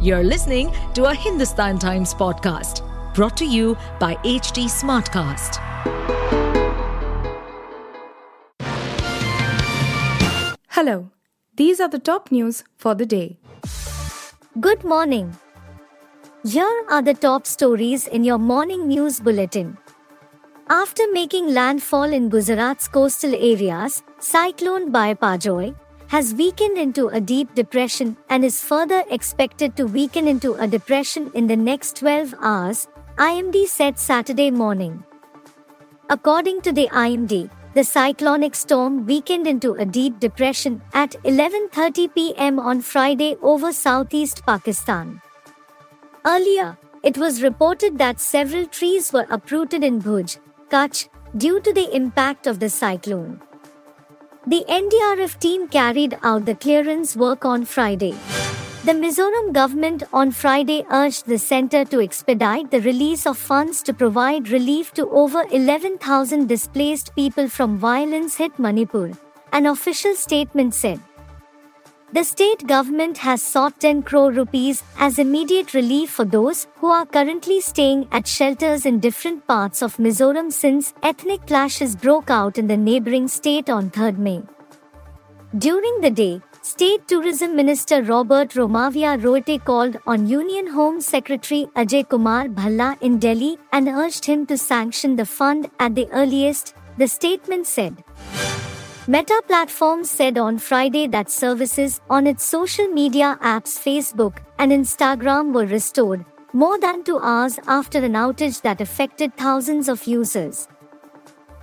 You're listening to a Hindustan Times podcast brought to you by HT Smartcast. Hello, these are the top news for the day. Good morning. Here are the top stories in your morning news bulletin. After making landfall in Gujarat's coastal areas, cyclone Biparjoy has weakened into a deep depression and is further expected to weaken into a depression in the next 12 hours, IMD said Saturday morning. According to the IMD, the cyclonic storm weakened into a deep depression at 11:30 p.m. on Friday over southeast Pakistan. Earlier, it was reported that several trees were uprooted in Bhuj, Kutch, due to the impact of the cyclone. The NDRF team carried out the clearance work on Friday. The Mizoram government on Friday urged the center to expedite the release of funds to provide relief to over 11,000 displaced people from violence hit Manipur, an official statement said. The state government has sought 10 crore rupees as immediate relief for those who are currently staying at shelters in different parts of Mizoram since ethnic clashes broke out in the neighboring state on 3rd May. During the day, State Tourism Minister Robert Romawia Royte called on Union Home Secretary Ajay Kumar Bhalla in Delhi and urged him to sanction the fund at the earliest, the statement said. Meta Platforms said on Friday that services on its social media apps Facebook and Instagram were restored, more than two hours after an outage that affected thousands of users.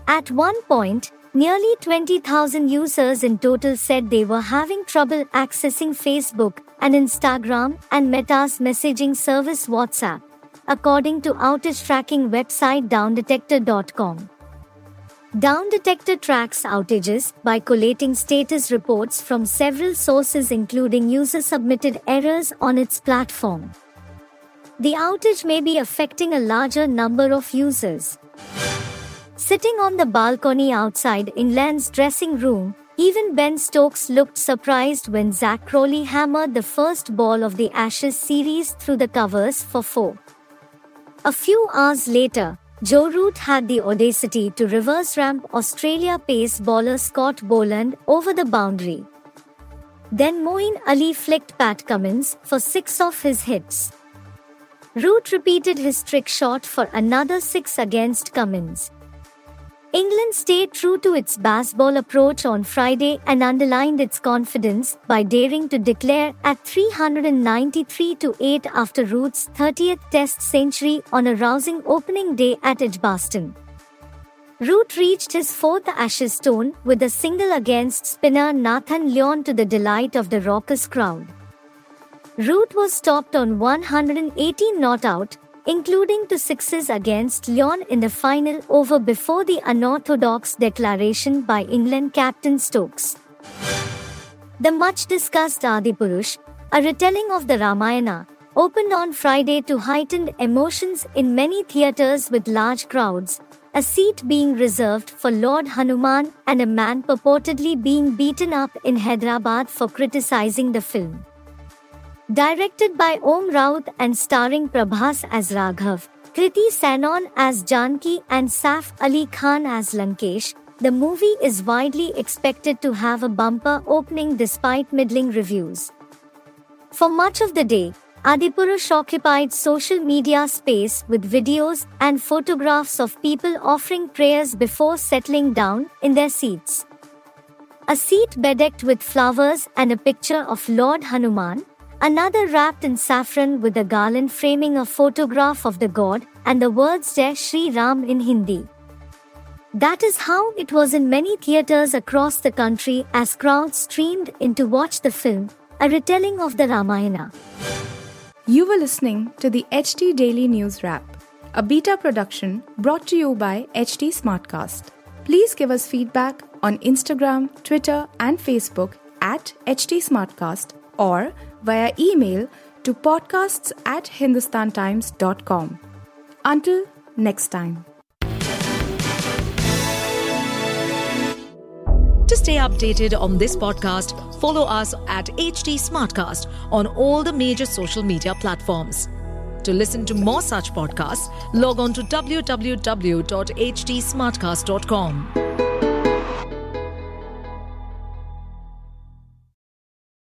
At one point, nearly 20,000 users in total said they were having trouble accessing Facebook and Instagram and Meta's messaging service WhatsApp, according to outage tracking website downdetector.com. Down Detector tracks outages by collating status reports from several sources, including user submitted errors on its platform. The outage may be affecting a larger number of users. Sitting on the balcony outside England's dressing room, even Ben Stokes looked surprised when Zak Crawley hammered the first ball of the Ashes series through the covers for four. A few hours later, Joe Root had the audacity to reverse ramp Australia pace bowler Scott Boland over the boundary. Then Moeen Ali flicked Pat Cummins for six of his hits. Root repeated his trick shot for another six against Cummins. England stayed true to its Bazball approach on Friday and underlined its confidence by daring to declare at 393 to 8 after Root's 30th Test century on a rousing opening day at Edgbaston. Root reached his fourth Ashes stone with a single against spinner Nathan Lyon to the delight of the raucous crowd. Root was stopped on 118 not out, including two sixes against Lyon in the final over before the unorthodox declaration by England captain Stokes. The much discussed Adipurush, a retelling of the Ramayana, opened on Friday to heightened emotions in many theatres with large crowds, a seat being reserved for Lord Hanuman and a man purportedly being beaten up in Hyderabad for criticizing the film. Directed by Om Raut and starring Prabhas as Raghav, Kriti Sanon as Janki and Saif Ali Khan as Lankesh, the movie is widely expected to have a bumper opening despite middling reviews. For much of the day, Adipurush occupied social media space with videos and photographs of people offering prayers before settling down in their seats. A seat bedecked with flowers and a picture of Lord Hanuman, Another wrapped in saffron with a garland framing a photograph of the god and the words Jai Shri Ram in Hindi. That is how it was in many theaters across the country as crowds streamed in to watch the film, a retelling of the Ramayana. You were listening to the HT Daily News Wrap, a beta production brought to you by HT Smartcast. Please give us feedback on Instagram, Twitter, and Facebook at HT Smartcast or via email to podcasts at hindustantimes.com. Until next time. To stay updated on this podcast, follow us at HT Smartcast on all the major social media platforms. To listen to more such podcasts, log on to www.htsmartcast.com.